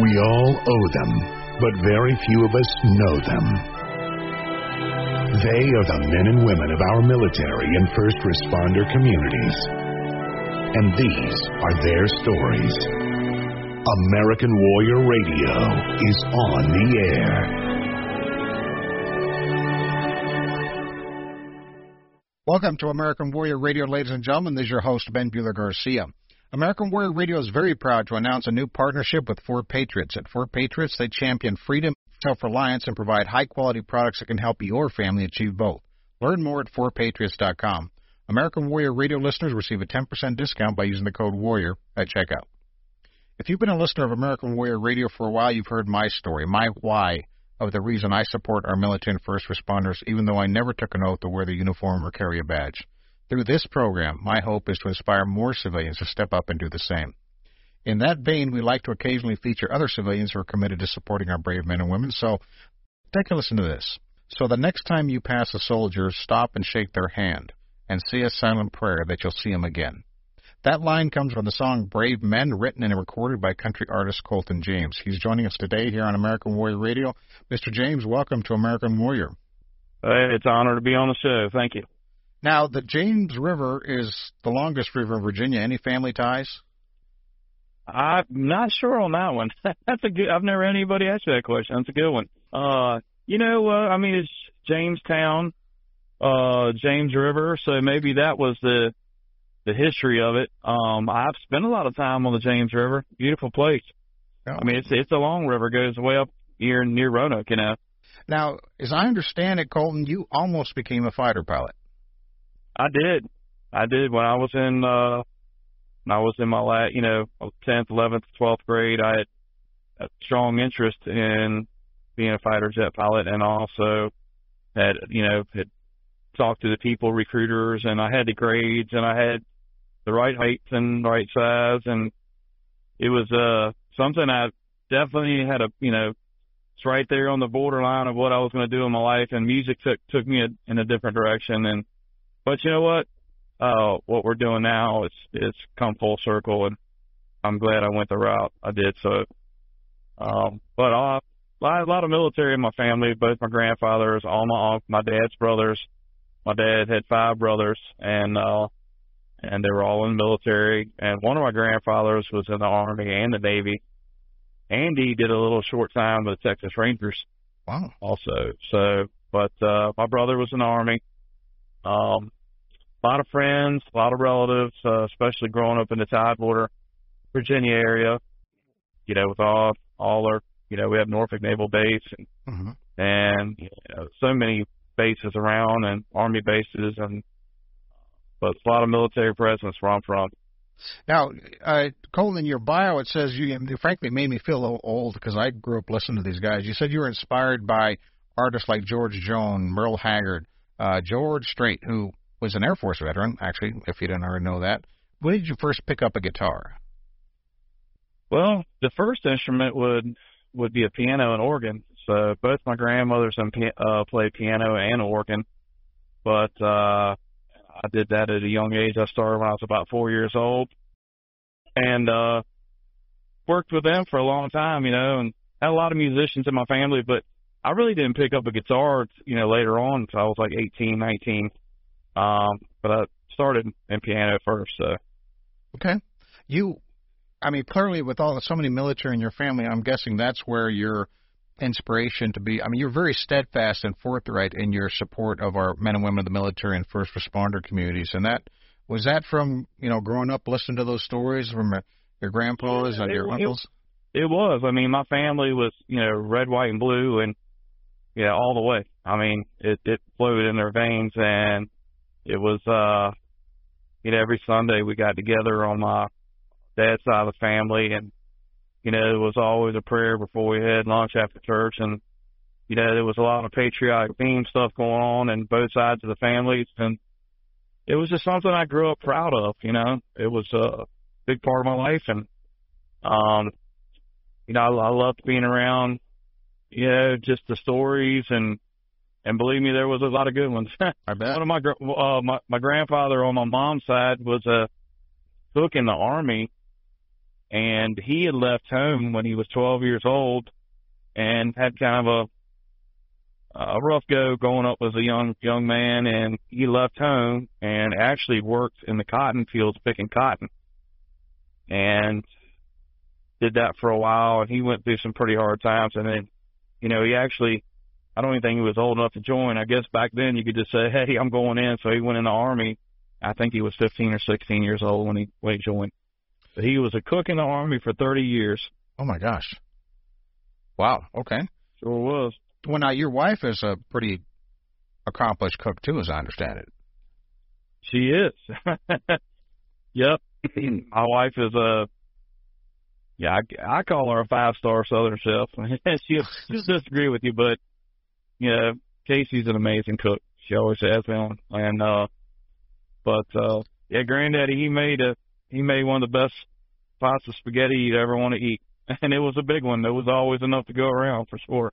We all owe them, but very few of us know them. They are the men and women of our military and first responder communities. And these are their stories. American Warrior Radio is on the air. Welcome to American Warrior Radio, ladies and gentlemen. This is your host, Ben Bueller Garcia. American Warrior Radio is very proud to announce a new partnership with Four Patriots. At Four Patriots, they champion freedom, self reliance, and provide high quality products that can help your family achieve both. Learn more at fourpatriots.com. American Warrior Radio listeners receive a 10% discount by using the code WARRIOR at checkout. If you've been a listener of American Warrior Radio for a while, you've heard my story, my why of the reason I support our military and first responders, even though I never took an oath to wear the uniform or carry a badge. Through this program, my hope is to inspire more civilians to step up and do the same. In that vein, we like to occasionally feature other civilians who are committed to supporting our brave men and women, so take a listen to this. So the next time you pass a soldier, stop and shake their hand and say a silent prayer that you'll see him again. That line comes from the song Brave Men, written and recorded by country artist Colton James. He's joining us today here on American Warrior Radio. Mr. James, welcome to American Warrior. Hey, it's an honor to be on the show. Thank you. Now, the James River is the longest river in Virginia. Any family ties? I'm not sure on that one. That's a good. I've never had anybody ask you that question. That's a good one. Uh, you know, uh, I mean, it's Jamestown, uh, James River, so maybe that was the the history of it. Um, I've spent a lot of time on the James River. Beautiful place. Oh. I mean, it's it's a long river, goes way up here near Roanoke, you know. Now, as I understand it, Colton, you almost became a fighter pilot. I did. I did when I was in uh when I was in my last, you know, tenth, eleventh, twelfth grade. I had a strong interest in being a fighter jet pilot, and also had, you know, had talked to the people, recruiters, and I had the grades, and I had the right height and right size, and it was uh something I definitely had a you know it's right there on the borderline of what I was going to do in my life, and music took took me in a different direction. And but you know what, uh, what we're doing now it's it's come full circle, and I'm glad I went the route I did. So, um, but uh, a lot of military in my family, both my grandfathers, all my my dad's brothers. My dad had five brothers, and uh, and they were all in the military. And one of my grandfathers was in the Army and the Navy. Andy did a little short time with the Texas Rangers. Wow. Also, so but uh, my brother was in the Army. Um, a lot of friends, a lot of relatives, uh, especially growing up in the Tidewater, Virginia area. You know, with all all our, you know, we have Norfolk Naval Base and mm-hmm. and you know, so many bases around and Army bases and but a lot of military presence where I'm from. Now, uh, Cole, in your bio, it says you, frankly, made me feel a little old because I grew up listening to these guys. You said you were inspired by artists like George Jones, Merle Haggard, uh, George Strait, who was an Air Force veteran, actually, if you didn't already know that. When did you first pick up a guitar? Well, the first instrument would would be a piano and organ. So both my grandmothers and uh, played piano and organ, but uh, I did that at a young age. I started when I was about four years old, and uh, worked with them for a long time. You know, and had a lot of musicians in my family, but I really didn't pick up a guitar, you know, later on until I was like 18, 19. Um, but I started in piano first. So. Okay, you, I mean, clearly with all so many military in your family, I'm guessing that's where your inspiration to be. I mean, you're very steadfast and forthright in your support of our men and women of the military and first responder communities, and that was that from you know growing up listening to those stories from your grandpas and your uncles. It, it was. I mean, my family was you know red, white, and blue, and yeah, all the way. I mean, it it flowed in their veins, and it was uh, you know, every Sunday we got together on my dad's side of the family, and you know, it was always a prayer before we had lunch after church, and you know, there was a lot of patriotic theme stuff going on in both sides of the families, and it was just something I grew up proud of. You know, it was a big part of my life, and um, you know, I, I loved being around. You know, just the stories and and believe me, there was a lot of good ones. I bet. One of my uh, my my grandfather on my mom's side was a cook in the army, and he had left home when he was 12 years old and had kind of a a rough go growing up as a young young man and he left home and actually worked in the cotton fields picking cotton and did that for a while and he went through some pretty hard times and then you know he actually I don't even think he was old enough to join. I guess back then you could just say, "Hey, I'm going in." So he went in the army. I think he was 15 or 16 years old when he when he joined. But he was a cook in the army for 30 years. Oh my gosh! Wow. Okay. Sure was. Well, now your wife is a pretty accomplished cook too, as I understand it. She is. yep. My wife is a. Yeah, I, I call her a five star Southern chef. she'll, she'll disagree with you, but you know, Casey's an amazing cook. She always has been. And uh but uh yeah, granddaddy he made a he made one of the best of spaghetti you'd ever want to eat. And it was a big one. There was always enough to go around for sure.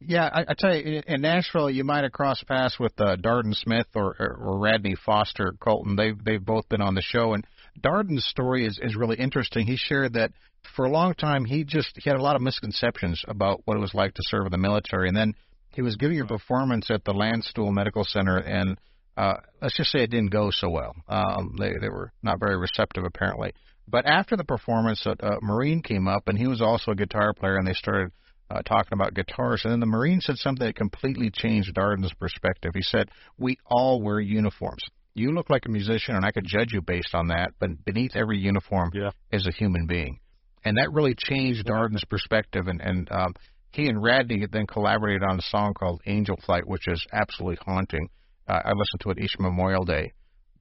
Yeah, I, I tell you, in Nashville, you might have crossed paths with uh, Darden Smith or, or, or Radney Foster Colton. They've they've both been on the show, and Darden's story is is really interesting. He shared that for a long time he just he had a lot of misconceptions about what it was like to serve in the military, and then he was giving a performance at the Landstuhl Medical Center, and uh, let's just say it didn't go so well. Um, they they were not very receptive apparently. But after the performance, a, a Marine came up, and he was also a guitar player, and they started uh, talking about guitars. And then the Marine said something that completely changed Darden's perspective. He said, "We all wear uniforms. You look like a musician, and I could judge you based on that. But beneath every uniform yeah. is a human being." And that really changed Darden's perspective, and and um, he and Radney then collaborated on a song called Angel Flight, which is absolutely haunting. Uh, I listened to it each Memorial Day.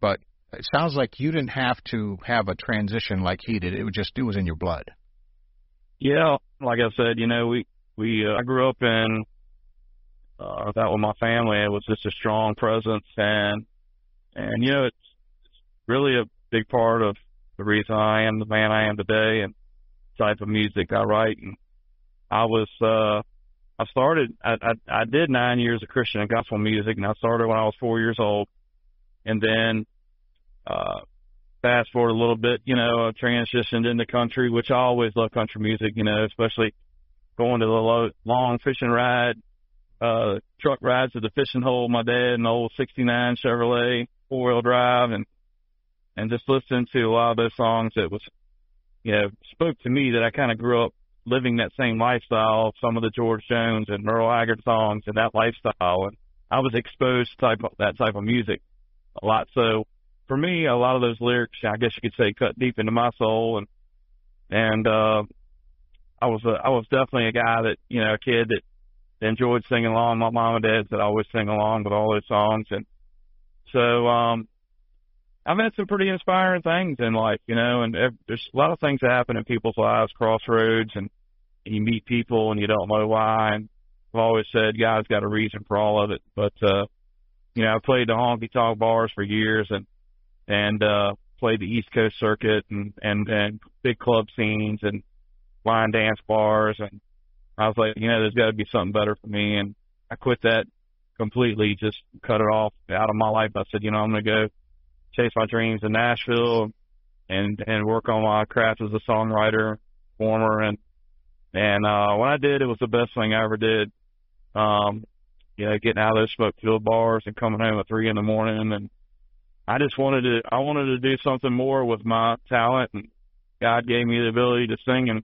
But it sounds like you didn't have to have a transition like he did. It was just it was in your blood. Yeah, like I said, you know, we we uh, I grew up in uh, that with my family. It was just a strong presence, and and you know, it's, really a big part of the reason I am the man I am today, and type of music I write. And I was uh I started I, I I did nine years of Christian and gospel music and I started when I was four years old. And then uh fast forward a little bit, you know, I transitioned into country, which I always love country music, you know, especially going to the low, long fishing ride, uh truck rides to the fishing hole my dad an old sixty nine Chevrolet four wheel drive and and just listening to a lot of those songs that was you know, spoke to me that I kind of grew up living that same lifestyle, some of the George Jones and Merle Haggard songs and that lifestyle. And I was exposed to type of, that type of music a lot. So for me, a lot of those lyrics, I guess you could say, cut deep into my soul. And, and, uh, I was, a, I was definitely a guy that, you know, a kid that enjoyed singing along. My mom and dad said I always sing along with all those songs. And so, um, I've had some pretty inspiring things in life, you know, and there's a lot of things that happen in people's lives, crossroads, and you meet people and you don't know why. And I've always said God's got a reason for all of it. But, uh, you know, I played the honky tonk bars for years and, and, uh, played the East Coast circuit and, and, and big club scenes and line dance bars. And I was like, you know, there's got to be something better for me. And I quit that completely, just cut it off out of my life. I said, you know, I'm going to go chase my dreams in Nashville and and work on my craft as a songwriter, performer, and and uh, when I did, it was the best thing I ever did. Um, you know, getting out of those smoke filled bars and coming home at three in the morning, and I just wanted to I wanted to do something more with my talent, and God gave me the ability to sing and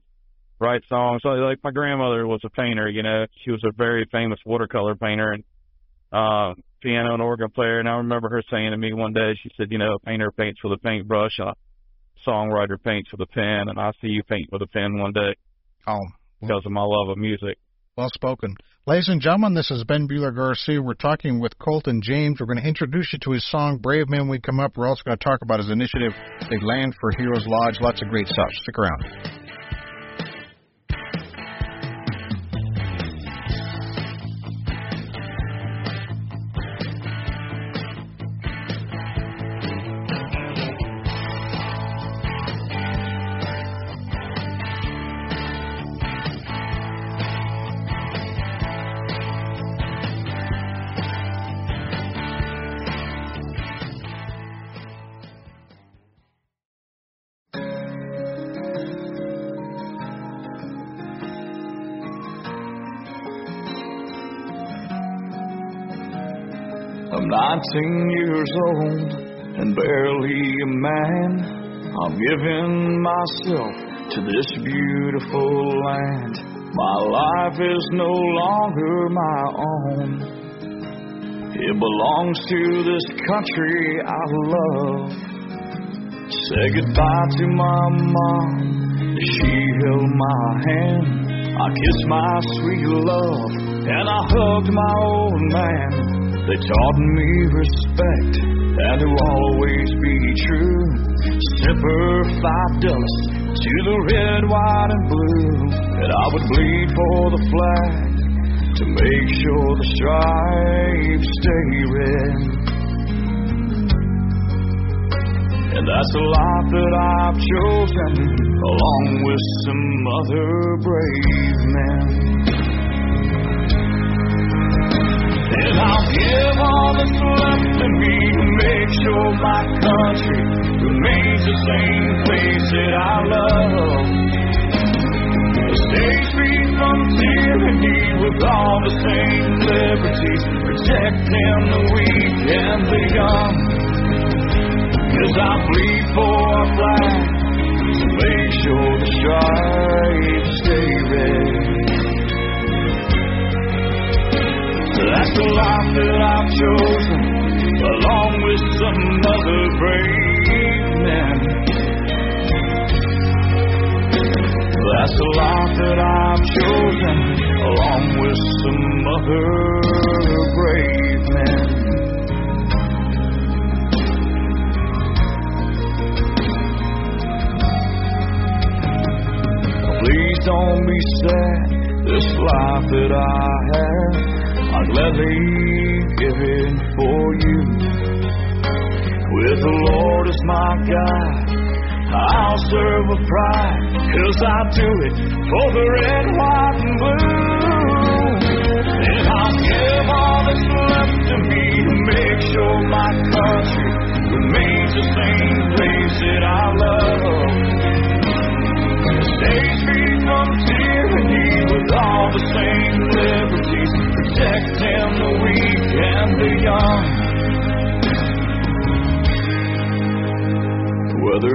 write songs. So, like my grandmother was a painter, you know, she was a very famous watercolor painter, and uh, piano and organ player. And I remember her saying to me one day, she said, you know, a painter paints with a paintbrush, a songwriter paints with a pen, and I see you paint with a pen one day. Oh, well, because of my love of music. Well spoken. Ladies and gentlemen, this is Ben Bueller Garcia. We're talking with Colton James. We're going to introduce you to his song, Brave Men We Come Up. We're also going to talk about his initiative, the Land for Heroes Lodge. Lots of great stuff. Stick around. I'm 19 years old and barely a man. I'm giving myself to this beautiful land. My life is no longer my own. It belongs to this country I love. Say goodbye to my mom. She held my hand. I kissed my sweet love and I hugged my old man. They taught me respect and to always be true. Semper Fidelis to the red, white, and blue. And I would bleed for the flag to make sure the stripes stay red. And that's the life that I've chosen, along with some other brave men. And I'll give all that's left of me to make sure my country remains the same place that I love. Stay free from tyranny with all the same liberties, protecting the weak and the young. Cause I bleed for our flag to make sure the stripes stay red. That's the life that I've chosen, along with some other brave men. That's the life that I've chosen, along with some other brave men. Please don't be sad, this life that I have, I'd gladly give it for you. With the Lord as my guide, I'll serve with pride, cause I do it for the red, white, and blue. And I'll give all that's left of me to make sure my country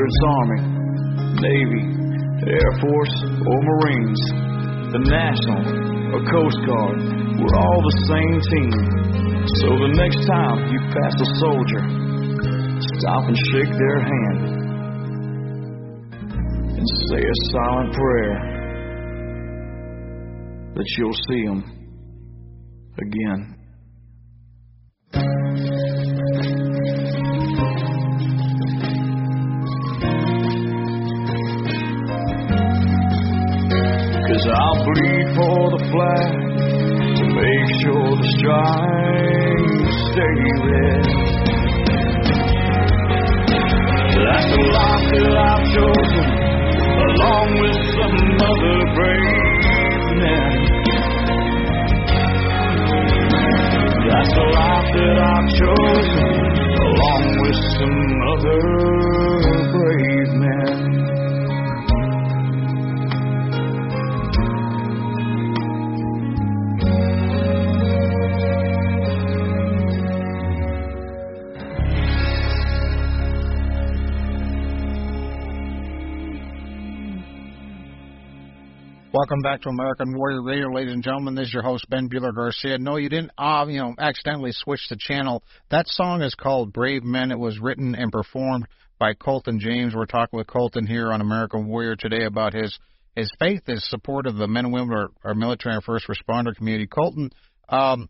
it's Army, Navy, Air Force, or Marines, the National or Coast Guard, we're all the same team. So the next time you pass a soldier, stop and shake their hand and say a silent prayer that you'll see them again. For the flag to make sure the stripes stay red. That's the life that I've chosen, along with some other brave men. That's the life that I've chosen, along with some other Welcome back to American Warrior Radio, ladies and gentlemen. This is your host Ben Bueller Garcia. No, you didn't, uh, you know, accidentally switch the channel. That song is called "Brave Men." It was written and performed by Colton James. We're talking with Colton here on American Warrior today about his his faith, his support of the men and women of our, our military and first responder community. Colton, um,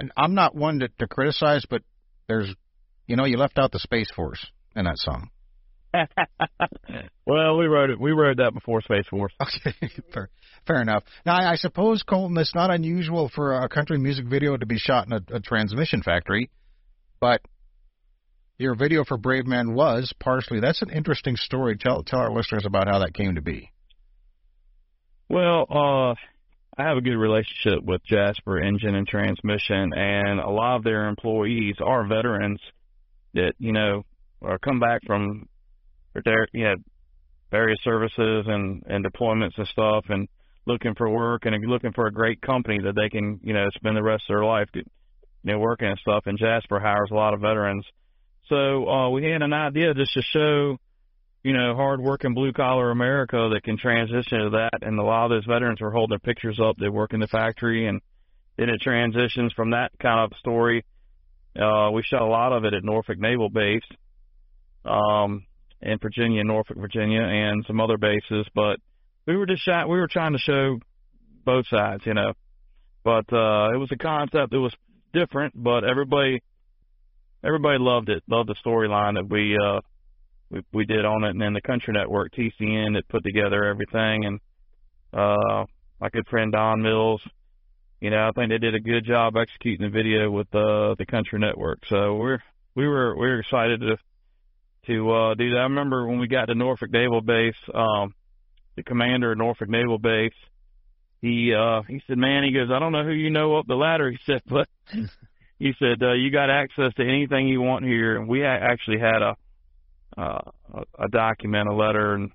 and I'm not one to, to criticize, but there's, you know, you left out the Space Force in that song. well, we wrote it. We wrote that before Space Force. Okay, fair, fair enough. Now, I, I suppose Colton, it's not unusual for a country music video to be shot in a, a transmission factory, but your video for Brave Man was partially. That's an interesting story. Tell tell our listeners about how that came to be. Well, uh, I have a good relationship with Jasper Engine and Transmission, and a lot of their employees are veterans that you know or come back from their you know various services and and deployments and stuff, and looking for work and looking for a great company that they can you know spend the rest of their life you know, working and stuff. And Jasper hires a lot of veterans. So uh, we had an idea just to show, you know, hardworking blue collar America that can transition to that. And a lot of those veterans were holding their pictures up. They work in the factory, and then it transitions from that kind of story. Uh, we shot a lot of it at Norfolk Naval Base, um, in Virginia, Norfolk, Virginia, and some other bases. But we were just shot. We were trying to show both sides, you know. But uh, it was a concept that was different, but everybody everybody loved it. Loved the storyline that we uh we we did on it, and then the Country Network TCN that put together everything, and uh my good friend Don Mills. You know, I think they did a good job executing the video with uh, the Country Network. So we're we were we were excited to to uh, do that. I remember when we got to Norfolk Naval Base, um, the commander of Norfolk Naval Base, he uh, he said, "Man," he goes, "I don't know who you know up the ladder," he said, but he said uh, you got access to anything you want here. And we ha- actually had a uh, a document, a letter, and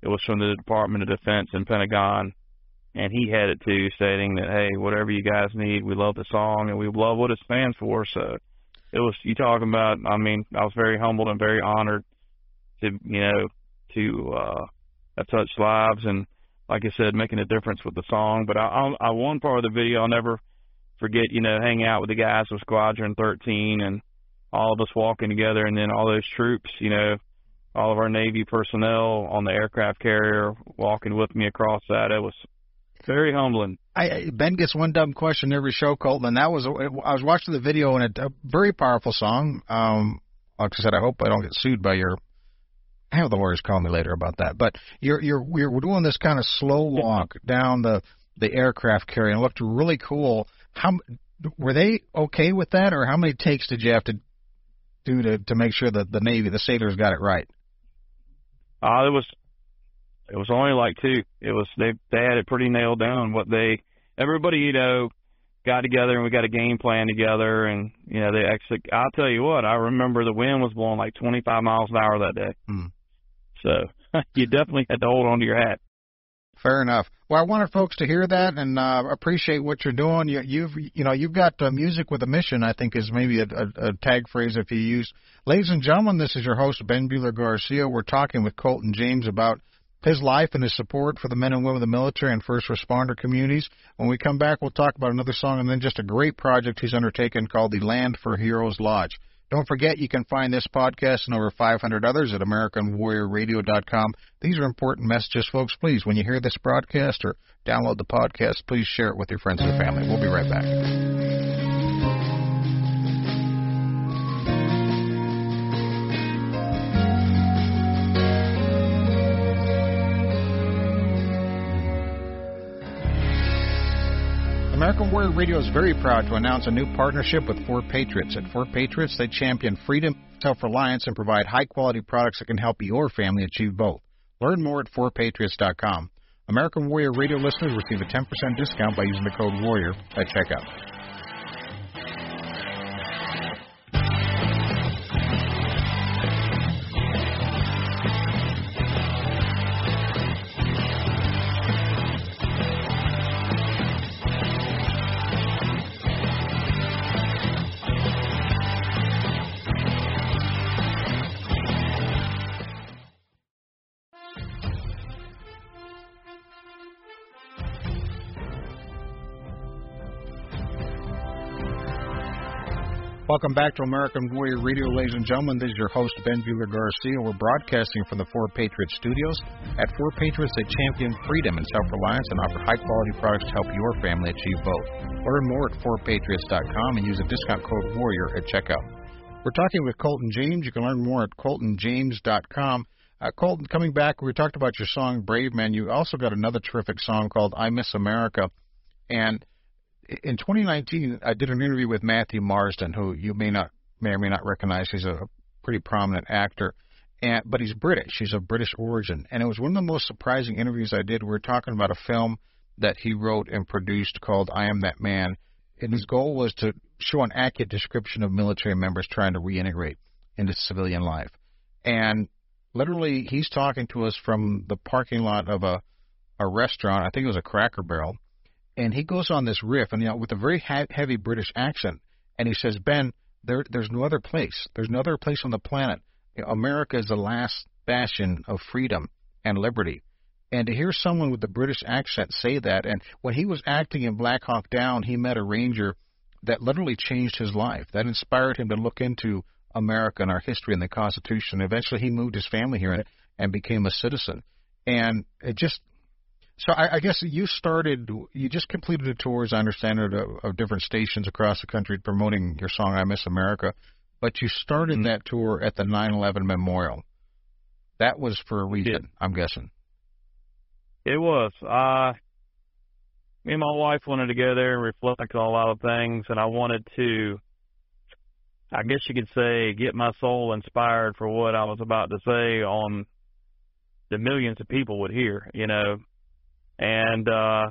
it was from the Department of Defense and Pentagon, and he had it too, stating that hey, whatever you guys need, we love the song and we love what it stands for. So it was you talking about. I mean, I was very humbled and very honored to you know to uh, touched lives and like I said, making a difference with the song. But I, I, I one part of the video I'll never forget, you know, hanging out with the guys with Squadron 13 and all of us walking together, and then all those troops, you know, all of our Navy personnel on the aircraft carrier walking with me across that. It was very humbling. I, ben gets one dumb question every show, Colton, and that was I was watching the video and a, a very powerful song. Um, like I said, I hope I don't get sued by your. Have the lawyers call me later about that. But you're you're we're doing this kind of slow walk down the the aircraft carrier, and it looked really cool. How were they okay with that, or how many takes did you have to do to to make sure that the Navy, the sailors, got it right? Uh, it was it was only like two. It was they they had it pretty nailed down. What they everybody you know got together and we got a game plan together and you know they actually I'll tell you what I remember the wind was blowing like 25 miles an hour that day. Mm. So you definitely had to hold on to your hat. Fair enough. Well, I wanted folks to hear that and uh, appreciate what you're doing. You, you've, you know, you've got uh, music with a mission. I think is maybe a, a, a tag phrase if you use. Ladies and gentlemen, this is your host Ben Bueller Garcia. We're talking with Colton James about his life and his support for the men and women of the military and first responder communities. When we come back, we'll talk about another song and then just a great project he's undertaken called the Land for Heroes Lodge. Don't forget, you can find this podcast and over 500 others at AmericanWarriorRadio.com. These are important messages, folks. Please, when you hear this broadcast or download the podcast, please share it with your friends and family. We'll be right back. American Warrior Radio is very proud to announce a new partnership with Four Patriots. At Four Patriots, they champion freedom, self reliance, and provide high quality products that can help your family achieve both. Learn more at fourpatriots.com. American Warrior Radio listeners receive a 10% discount by using the code WARRIOR at checkout. Welcome back to American Warrior Radio, ladies and gentlemen. This is your host, Ben Bueller Garcia. We're broadcasting from the Four Patriots studios. At Four Patriots, they champion freedom and self reliance and offer high quality products to help your family achieve both. Learn more at fourpatriots.com and use the discount code WARRIOR at checkout. We're talking with Colton James. You can learn more at coltonjames.com. Uh, Colton, coming back, we talked about your song Brave Man. You also got another terrific song called I Miss America. And in 2019, I did an interview with Matthew Marsden, who you may not may or may not recognize. He's a pretty prominent actor, and but he's British. He's of British origin, and it was one of the most surprising interviews I did. We were talking about a film that he wrote and produced called I Am That Man, and his goal was to show an accurate description of military members trying to reintegrate into civilian life. And literally, he's talking to us from the parking lot of a a restaurant. I think it was a Cracker Barrel and he goes on this riff, and you know, with a very ha- heavy British accent, And he says, Ben, there, there's no other place. There's no other place on the planet. America is the last bastion of freedom and liberty. And to hear someone with a British accent say that, and when he was acting in Black Hawk Down, he met a ranger that literally changed his life. That inspired him to look into America and our history and the Constitution. Eventually, he moved his family here and, and became a citizen. And it just so I, I guess you started, you just completed a tour, as I understand it, of, of different stations across the country promoting your song "I Miss America." But you started mm-hmm. that tour at the 9/11 memorial. That was for a reason, I'm guessing. It was. Uh, me and my wife wanted to go there and reflect on a lot of things, and I wanted to, I guess you could say, get my soul inspired for what I was about to say on the millions of people would hear. You know, and uh,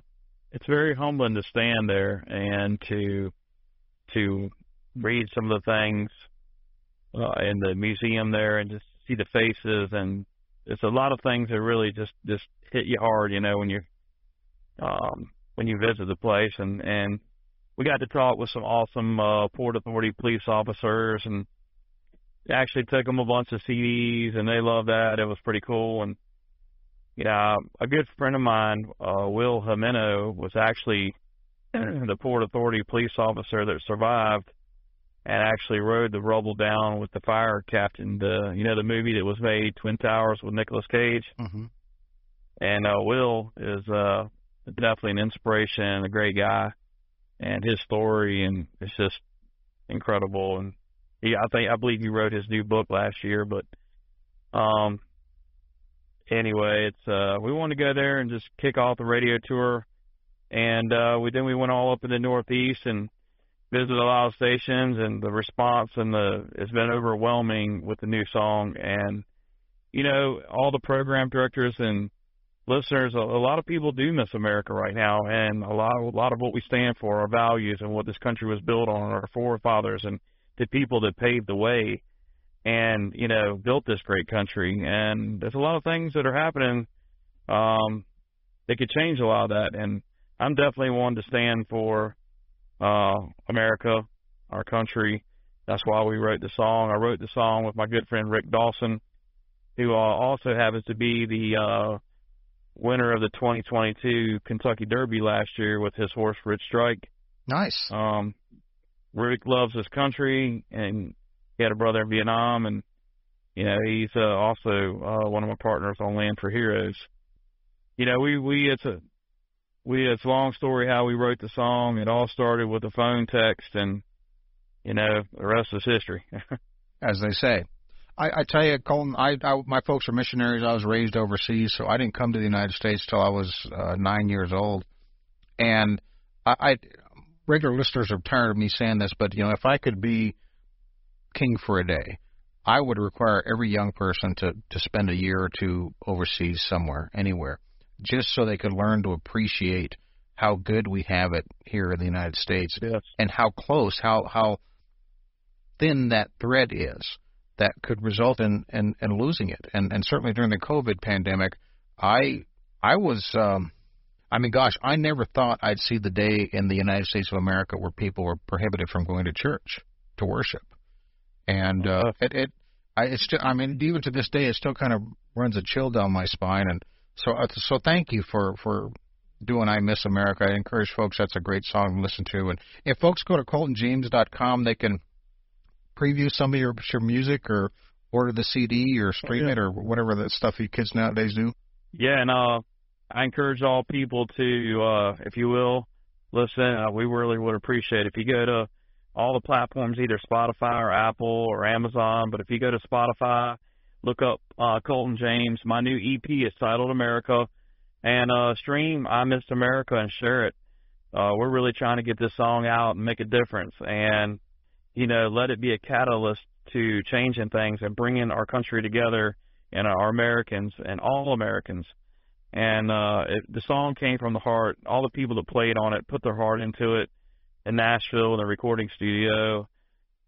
it's very humbling to stand there and to to read some of the things uh, in the museum there and just see the faces. And it's a lot of things that really just just hit you hard, you know, when you um when you visit the place. And and we got to talk with some awesome uh Port Authority police officers and actually took them a bunch of CDs and they loved that. It was pretty cool. And yeah, a good friend of mine, uh, Will Jimeno, was actually the Port Authority police officer that survived and actually rode the rubble down with the fire captain. The you know the movie that was made, Twin Towers, with Nicolas Cage. Mm-hmm. And uh, Will is uh, definitely an inspiration, a great guy, and his story and it's just incredible. And he, I think I believe he wrote his new book last year, but um anyway, it's uh we wanted to go there and just kick off the radio tour, and uh we then we went all up in the Northeast and visited a lot of stations, and the response and the it's been overwhelming with the new song, and you know all the program directors and listeners, a, a lot of people do miss America right now, and a lot a lot of what we stand for, our values, and what this country was built on, our forefathers, and the people that paved the way and you know built this great country. And there's a lot of things that are happening um, that could change a lot of that. And I'm definitely one to stand for uh, America, our country. That's why we wrote the song. I wrote the song with my good friend Rick Dawson, who uh, also happens to be the uh, winner of the 2022 Kentucky Derby last year with his horse Rich Strike. Nice. Um, Rick loves his country, and he had a brother in Vietnam, and you know he's uh, also uh, one of my partners on Land for Heroes. You know, we we it's a we it's a long story how we wrote the song. It all started with a phone text, and you know the rest is history. As they say. I, I tell you, Colton, I, I my folks are missionaries. I was raised overseas, so I didn't come to the United States till I was uh, nine years old. And I, I regular listeners are tired of me saying this, but you know, if I could be king for a day, I would require every young person to to spend a year or two overseas somewhere, anywhere, just so they could learn to appreciate how good we have it here in the United States yes. and how close, how how thin that thread is that could result in, in, in losing it. And and certainly during the COVID pandemic, I I was um I mean gosh, I never thought I'd see the day in the United States of America where people were prohibited from going to church to worship and uh, it it I it's still I mean even to this day it still kind of runs a chill down my spine and so uh, so thank you for for doing I Miss America. I encourage folks that's a great song to listen to and if folks go to coltonjames.com they can preview some of your your music or order the CD or stream yeah. it or whatever that stuff you kids nowadays do. Yeah, and uh, I encourage all people to, uh, if you will, listen. Uh, we really would appreciate it. if you go to all the platforms, either Spotify or Apple or Amazon. But if you go to Spotify, look up uh, Colton James. My new EP is titled America, and uh, stream I Missed America and share it. Uh, we're really trying to get this song out and make a difference, and you know, let it be a catalyst to changing things and bringing our country together and our Americans and all Americans. And uh, it, the song came from the heart. All the people that played on it put their heart into it in Nashville in a recording studio.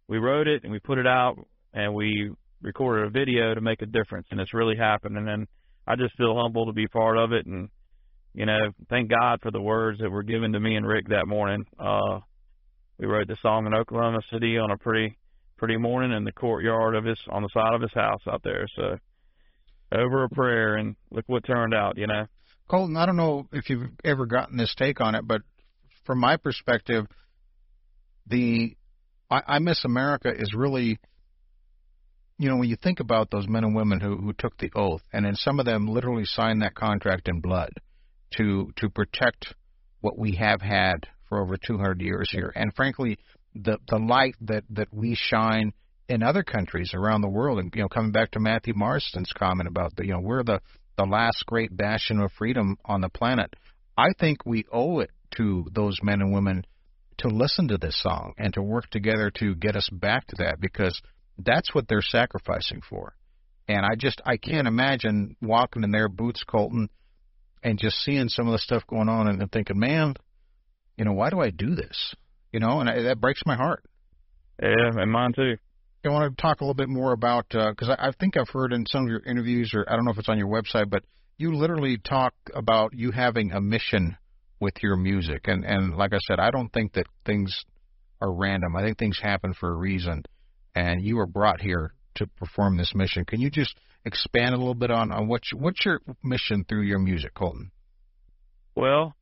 We wrote it and we put it out and we recorded a video to make a difference and it's really happening and I just feel humble to be part of it and you know, thank God for the words that were given to me and Rick that morning. Uh we wrote the song in Oklahoma City on a pretty pretty morning in the courtyard of his on the side of his house out there. So over a prayer, and look what turned out. You know, Colton. I don't know if you've ever gotten this take on it, but from my perspective, the I, I Miss America is really you know, when you think about those men and women who, who took the oath, and then some of them literally signed that contract in blood to to protect what we have had for over 200 years here, and frankly, the the light that that we shine in other countries around the world, and you know, coming back to Matthew Marsden's comment about the you know we're the the last great bastion of freedom on the planet. I think we owe it to those men and women to listen to this song and to work together to get us back to that because that's what they're sacrificing for. And I just I can't imagine walking in their boots, Colton, and just seeing some of the stuff going on and, and thinking, man, you know, why do I do this? You know, and I, that breaks my heart. Yeah, and mine too. I want to talk a little bit more about because uh, I, I think I've heard in some of your interviews, or I don't know if it's on your website, but you literally talk about you having a mission with your music, and and like I said, I don't think that things are random. I think things happen for a reason and you were brought here to perform this mission. Can you just expand a little bit on, on what you, what's your mission through your music, Colton? Well,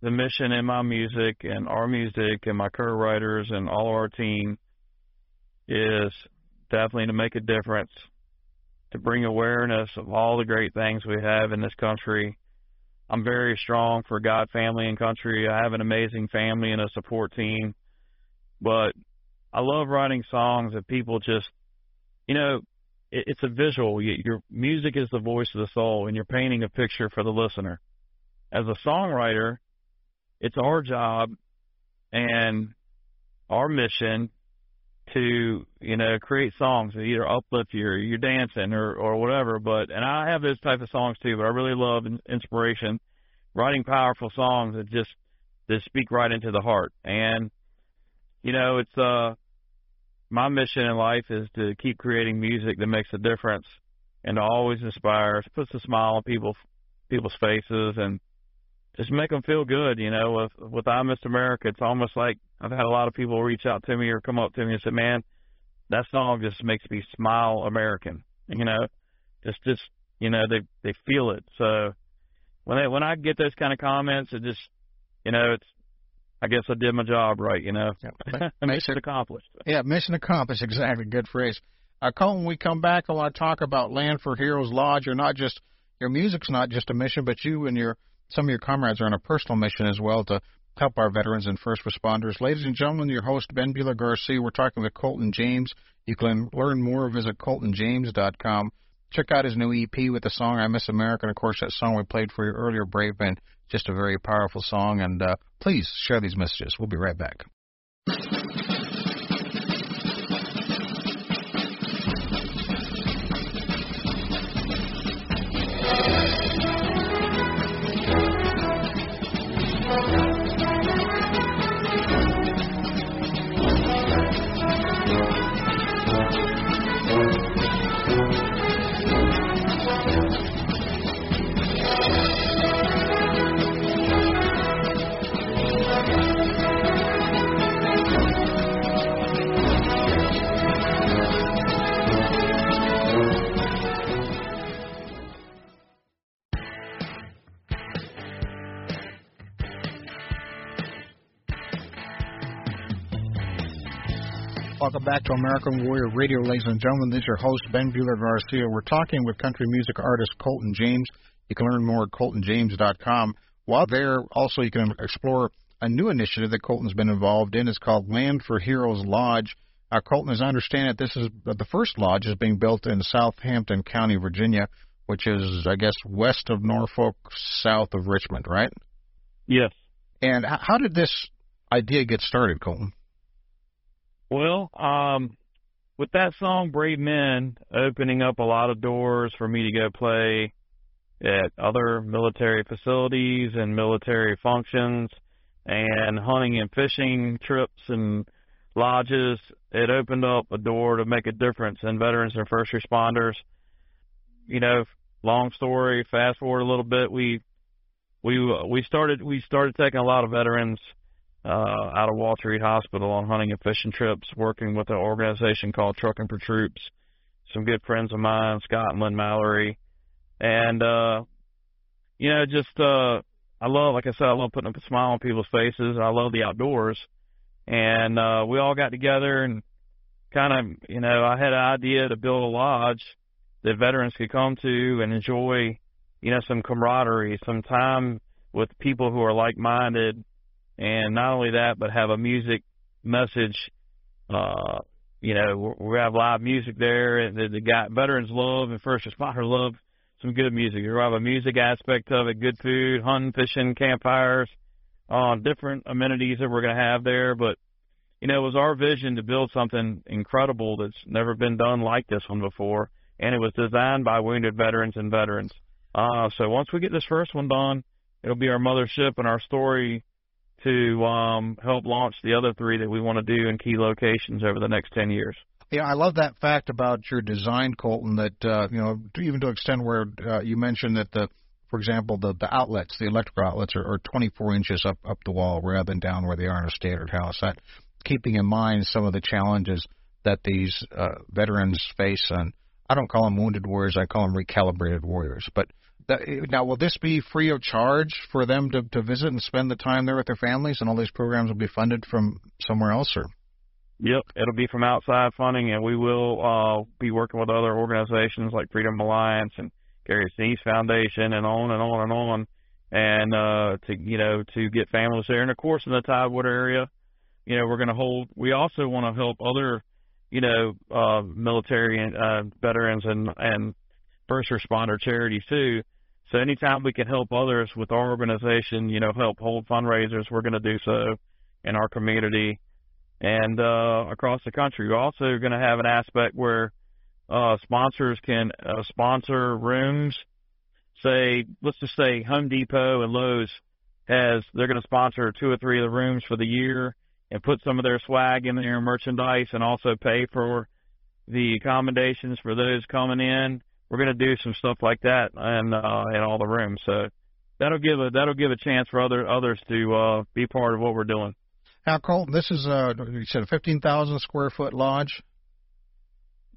the mission in my music and our music and my co-writers and all of our team is definitely to make a difference, to bring awareness of all the great things we have in this country. I'm very strong for God, family, and country. I have an amazing family and a support team, but I love writing songs that people just, you know, it, it's a visual. Your music is the voice of the soul, and you're painting a picture for the listener. As a songwriter, it's our job and our mission to you know create songs that either uplift you or you're dancing or or whatever but and I have those type of songs too but I really love inspiration writing powerful songs that just that speak right into the heart and you know, it's uh my mission in life is to keep creating music that makes a difference and to always inspires puts a smile on people's people's faces and just make them feel good. You know, with with I Miss America, it's almost like I've had a lot of people reach out to me or come up to me and say, "Man, that song just makes me smile American." You know, just just you know they they feel it. So when they when I get those kind of comments, it just you know it's I guess I did my job right, you know. Yeah, mission accomplished. Yeah, mission accomplished. Exactly. Good phrase. Uh, Colton, when we come back, want to talk about Land for Heroes Lodge. You're not just your music's not just a mission, but you and your some of your comrades are on a personal mission as well to help our veterans and first responders. Ladies and gentlemen, your host Ben Bueller Garcia. We're talking with Colton James. You can learn more. Visit coltonjames.com. Check out his new EP with the song "I Miss America." And of course, that song we played for you earlier, "Brave Men." Just a very powerful song, and uh, please share these messages. We'll be right back. Back to American Warrior Radio, ladies and gentlemen. This is your host, Ben Bueller Garcia. We're talking with country music artist Colton James. You can learn more at coltonjames.com. While there, also, you can explore a new initiative that Colton's been involved in. It's called Land for Heroes Lodge. Uh, Colton, as I understand it, this is the first lodge is being built in Southampton County, Virginia, which is, I guess, west of Norfolk, south of Richmond, right? Yes. And how did this idea get started, Colton? Well, um, with that song "Brave Men" opening up a lot of doors for me to go play at other military facilities and military functions and hunting and fishing trips and lodges, it opened up a door to make a difference in veterans and first responders. You know, long story, fast forward a little bit, we we we started we started taking a lot of veterans uh, out of Walter Reed Hospital on hunting and fishing trips, working with an organization called Trucking for Troops. Some good friends of mine, Scott and Lynn Mallory, and uh, you know, just uh, I love, like I said, I love putting a smile on people's faces. I love the outdoors, and uh, we all got together and kind of, you know, I had an idea to build a lodge that veterans could come to and enjoy, you know, some camaraderie, some time with people who are like-minded, and not only that, but have a music message. Uh, you know, we have live music there, and the, the guy veterans love and first responders love some good music. We have a music aspect of it, good food, hunting, fishing, campfires, uh, different amenities that we're going to have there. But you know, it was our vision to build something incredible that's never been done like this one before, and it was designed by wounded veterans and veterans. Uh, so once we get this first one done, it'll be our mothership and our story to um, help launch the other three that we want to do in key locations over the next 10 years. Yeah, I love that fact about your design, Colton. That uh, you know, even to extend where uh, you mentioned that the, for example, the the outlets, the electrical outlets, are, are 24 inches up up the wall rather than down where they are in a standard house. That keeping in mind some of the challenges that these uh, veterans face, and I don't call them wounded warriors, I call them recalibrated warriors. But now, will this be free of charge for them to, to visit and spend the time there with their families, and all these programs will be funded from somewhere else, or? Yep, it'll be from outside funding, and we will uh, be working with other organizations like Freedom Alliance and Gary Sinise Foundation, and on and on and on, and uh, to you know to get families there, and of course in the Tidewater area, you know, we're going to hold. We also want to help other, you know, uh, military and uh, veterans and and first responder charities too. So anytime we can help others with our organization, you know, help hold fundraisers, we're going to do so in our community and uh, across the country. We're also going to have an aspect where uh, sponsors can uh, sponsor rooms. Say, let's just say Home Depot and Lowe's has they're going to sponsor two or three of the rooms for the year and put some of their swag in their merchandise and also pay for the accommodations for those coming in. We're going to do some stuff like that and uh, in all the rooms. So that'll give a that'll give a chance for other others to uh, be part of what we're doing. Now, Colton, this is a you said a fifteen thousand square foot lodge.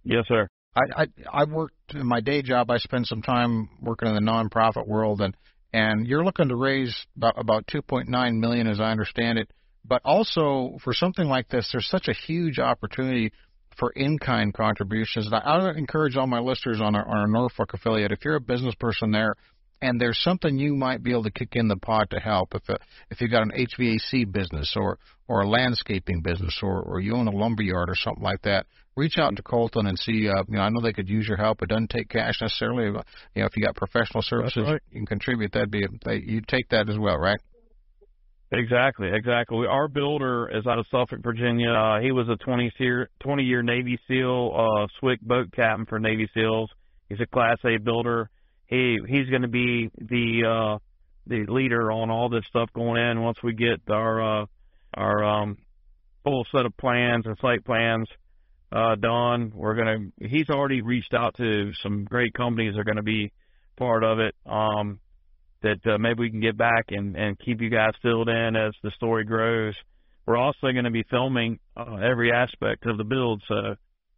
Yes, sir. I, I I worked in my day job. I spent some time working in the nonprofit world, and and you're looking to raise about about 2.9 million, as I understand it. But also for something like this, there's such a huge opportunity for in-kind contributions. And I, would encourage all my listeners on our, on our Norfolk affiliate, if you're a business person there and there's something you might be able to kick in the pot to help, if a, uh, if you've got an HVAC business or or a landscaping business or or you own a lumber yard or something like that, reach out to Colton and see. Uh, you know, I know they could use your help. It doesn't take cash necessarily. You know, if you got professional services, right. you can contribute. That'd be they, you take that as well, right? Exactly, exactly. Our builder is out of Suffolk, Virginia. Uh, he was a 20 year 20 year Navy SEAL, uh, SWCC boat captain for Navy SEALs. He's a Class A builder. He he's going to be the uh, the leader on all this stuff going in once we get our uh, our um, full set of plans and site plans uh, done. We're gonna. He's already reached out to some great companies that are going to be part of it. Um, that uh, maybe we can get back and, and keep you guys filled in as the story grows. We're also going to be filming uh, every aspect of the build, so,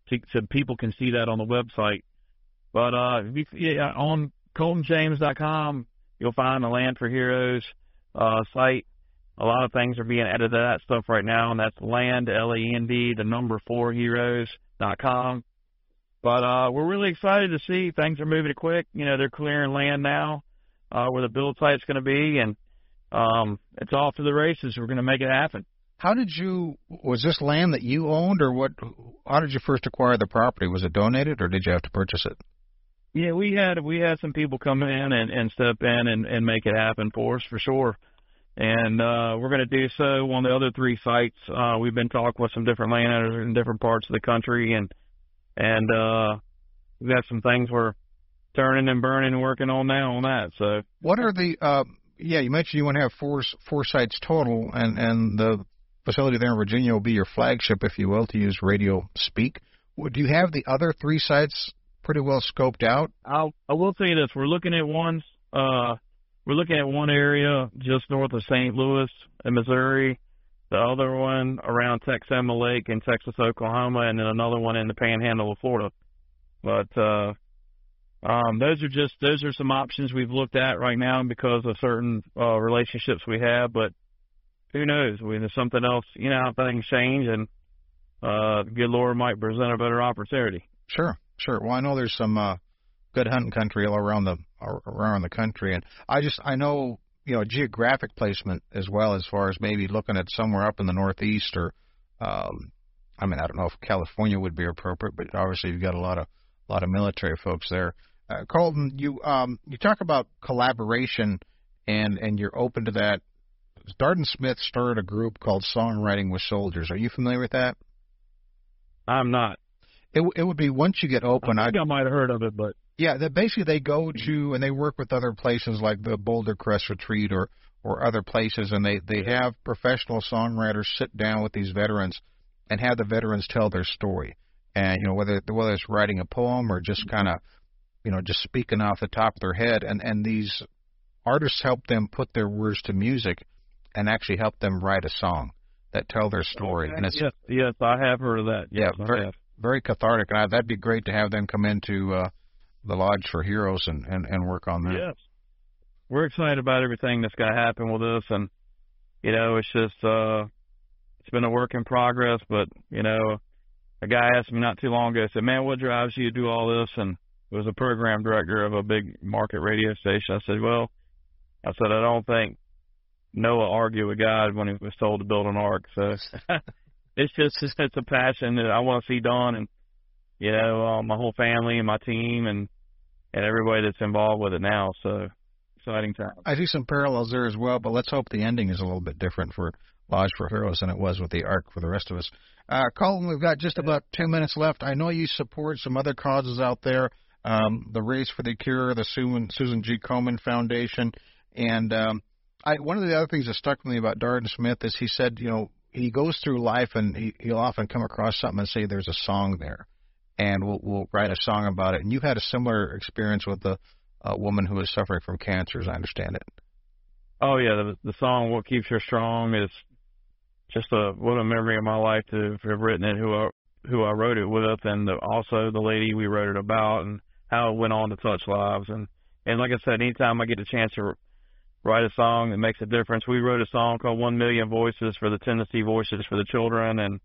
so people can see that on the website. But uh, you, yeah, on ColtonJames.com, you'll find the Land 4 Heroes uh, site. A lot of things are being added to that stuff right now, and that's land, L-A-N-D, the number four heroes.com. But uh, we're really excited to see things are moving quick. You know, they're clearing land now uh, where the build site's going to be, and um, it's off to the races. We're going to make it happen. How did you? Was this land that you owned, or what? How did you first acquire the property? Was it donated, or did you have to purchase it? Yeah, we had we had some people come in and, and step in and, and make it happen for us for sure. And uh, we're going to do so on the other three sites. Uh, we've been talking with some different landowners in different parts of the country, and and uh, we've got some things we're turning and burning and working on now on that. So what are the uh yeah, you mentioned you want to have four four sites total and and the facility there in Virginia will be your flagship if you will to use radio speak. Do you have the other three sites pretty well scoped out? I'll I will tell you this, we're looking at one uh we're looking at one area just north of St. Louis in Missouri the other one around Texoma Lake in Texas, Oklahoma, and then another one in the Panhandle of Florida. But uh, um, those are just those are some options we've looked at right now because of certain uh, relationships we have. But who knows? Mean, there's something else. You know things change, and uh, good Lord might present a better opportunity. Sure, sure. Well, I know there's some uh, good hunting country all around the around the country, and I just I know you know geographic placement as well as far as maybe looking at somewhere up in the Northeast or um, I mean I don't know if California would be appropriate, but obviously you've got a lot of a lot of military folks there. Uh, Colton, you um, you talk about collaboration and and you're open to that. Darden Smith started a group called Songwriting with Soldiers. Are you familiar with that? I'm not. It it would be once you get open. I think I, I might have heard of it, but yeah, that basically they go to and they work with other places like the Boulder Crest Retreat or or other places, and they they have professional songwriters sit down with these veterans and have the veterans tell their story. And you know whether whether it's writing a poem or just kind of you know just speaking off the top of their head, and and these artists help them put their words to music and actually help them write a song that tell their story. And it's yes, yes, I have heard of that. Yeah, very very cathartic. And I, that'd be great to have them come into uh, the Lodge for Heroes and, and, and work on that. Yes. We're excited about everything that's going to happen with us. And, you know, it's just, uh, it's been a work in progress. But, you know, a guy asked me not too long ago, said, man, what drives you to do all this? And was a program director of a big market radio station. I said, well, I said, I don't think Noah argued with God when he was told to build an ark. So it's just, it's a passion that I want to see done. And, you know, uh, my whole family and my team and and everybody that's involved with it now. So exciting time. I see some parallels there as well, but let's hope the ending is a little bit different for Lodge for Heroes than it was with the Ark for the rest of us. Uh, Colton, we've got just about two minutes left. I know you support some other causes out there, um, the Race for the Cure, the Susan, Susan G. Komen Foundation, and um, I, one of the other things that stuck with me about Darden Smith is he said, you know, he goes through life and he, he'll often come across something and say there's a song there and we'll, we'll write a song about it. And you had a similar experience with a woman who is suffering from cancer, as I understand it. Oh yeah, the, the song "What Keeps Her Strong" is just a what a memory of my life to have written it. Who I who I wrote it with, and the, also the lady we wrote it about, and how it went on to touch lives. And and like I said, anytime I get a chance to write a song that makes a difference, we wrote a song called "One Million Voices" for the Tennessee Voices for the Children, and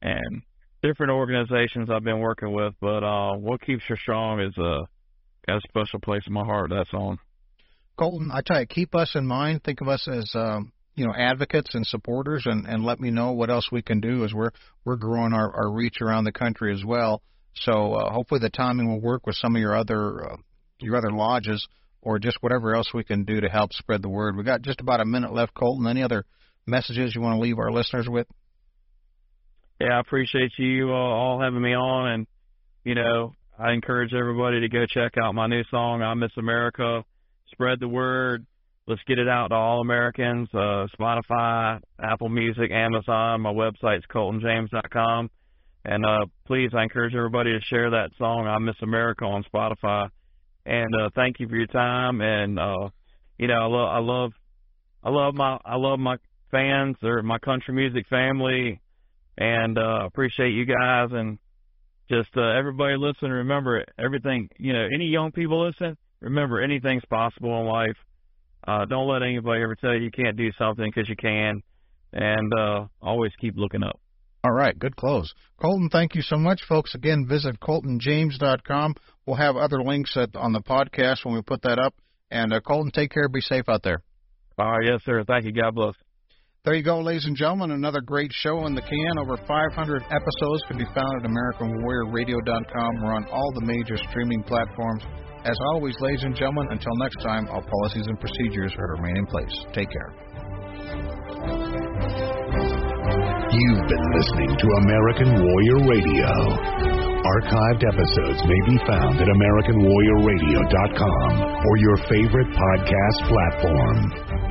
and different organizations I've been working with, but uh, what keeps her strong is a, got a special place in my heart. That's on. Colton, I tell you, keep us in mind. Think of us as um, you know advocates and supporters, and, and let me know what else we can do as we're we're growing our, our reach around the country as well. So uh, hopefully the timing will work with some of your other uh, your other lodges or just whatever else we can do to help spread the word. We got just about a minute left, Colton. Any other messages you want to leave our listeners with? yeah, I appreciate you uh, all having me on, and you know, I encourage everybody to go check out my new song, "I Miss America." Spread the word. Let's get it out to all Americans. Uh, Spotify, Apple Music, Amazon. My website's coltonjames.com. And uh, please, I encourage everybody to share that song, "I Miss America," on Spotify. And uh, thank you for your time. And uh, you know, I love, I love, I love my, I love my fans or my country music family and uh, appreciate you guys and just uh, everybody listen. Remember everything. You know, any young people listen. Remember, anything's possible in life. Uh, don't let anybody ever tell you you can't do something because you can, and uh, always keep looking up. All right, good close. Colton, thank you so much, folks. Again, visit coltonjames.com. We'll have other links at, on the podcast when we put that up. And uh, Colton, take care. Be safe out there. All right, yes, sir. Thank you. God bless. There you go, ladies and gentlemen. Another great show in the can. Over 500 episodes can be found at AmericanWarriorRadio.com. We're on all the major streaming platforms. As always, ladies and gentlemen, until next time, all policies and procedures are to remain in place. Take care. You've been listening to American Warrior Radio. Archived episodes may be found at AmericanWarriorRadio.com or your favorite podcast platform.